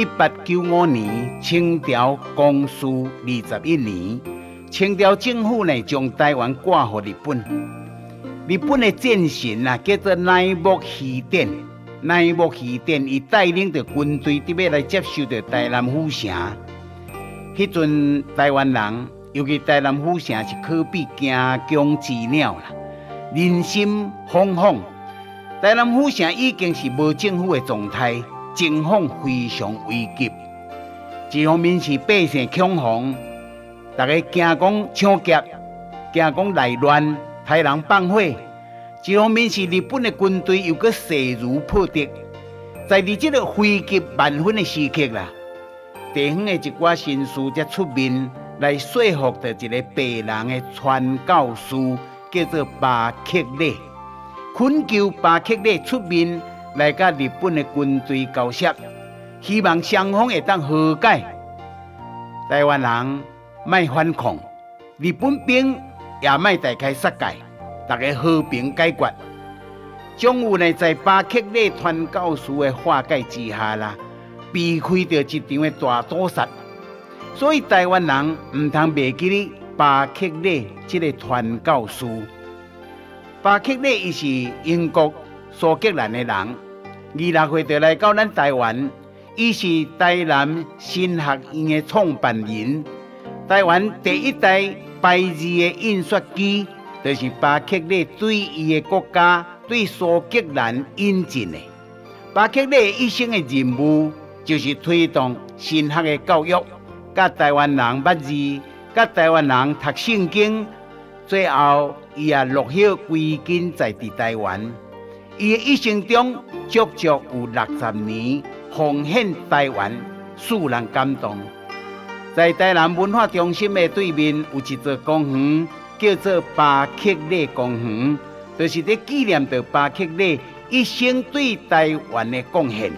一八九五年，清朝光绪二十一年，清朝政府呢将台湾挂给日本。日本的战神啊，叫做乃木希典。乃木希典伊带领着军队，特别来接受着台南府城。迄阵台湾人，尤其台南府城是可比惊弓之鸟啦，人心惶惶。台南府城已经是无政府的状态，情况非常危急。一方面是百姓恐慌，大家惊讲抢劫，惊讲内乱，害人放火；一方面是日本的军队又阁势如破竹，在你这个危急万分的时刻啦，地方的一寡神师才出面来说服着一个白人的传教士，叫做巴克利。恳求巴克利出面来甲日本的军队交涉，希望双方会当和解。台湾人卖反抗，日本兵也卖大开杀戒，大家和平解决。终有呢，在巴克利传教士的化解之下啦，避开着一场的大屠杀。所以台湾人唔通忘记哩巴克利这个传教士。巴克利伊是英国苏格兰的人，二六岁就来到咱台湾。伊是台南新学院的创办人。台湾第一台白字的印刷机，就是巴克利对伊的国家对苏格兰引进的。巴克利一生的任务就是推动新学的教育，甲台湾人捌字，甲台湾人读圣经。最后，伊也落叶归根在地台湾。伊的一生中足足有六十年奉献台湾，使人感动。在台南文化中心的对面有一座公园，叫做巴克利公园，就是在纪念着巴克利一生对台湾的贡献。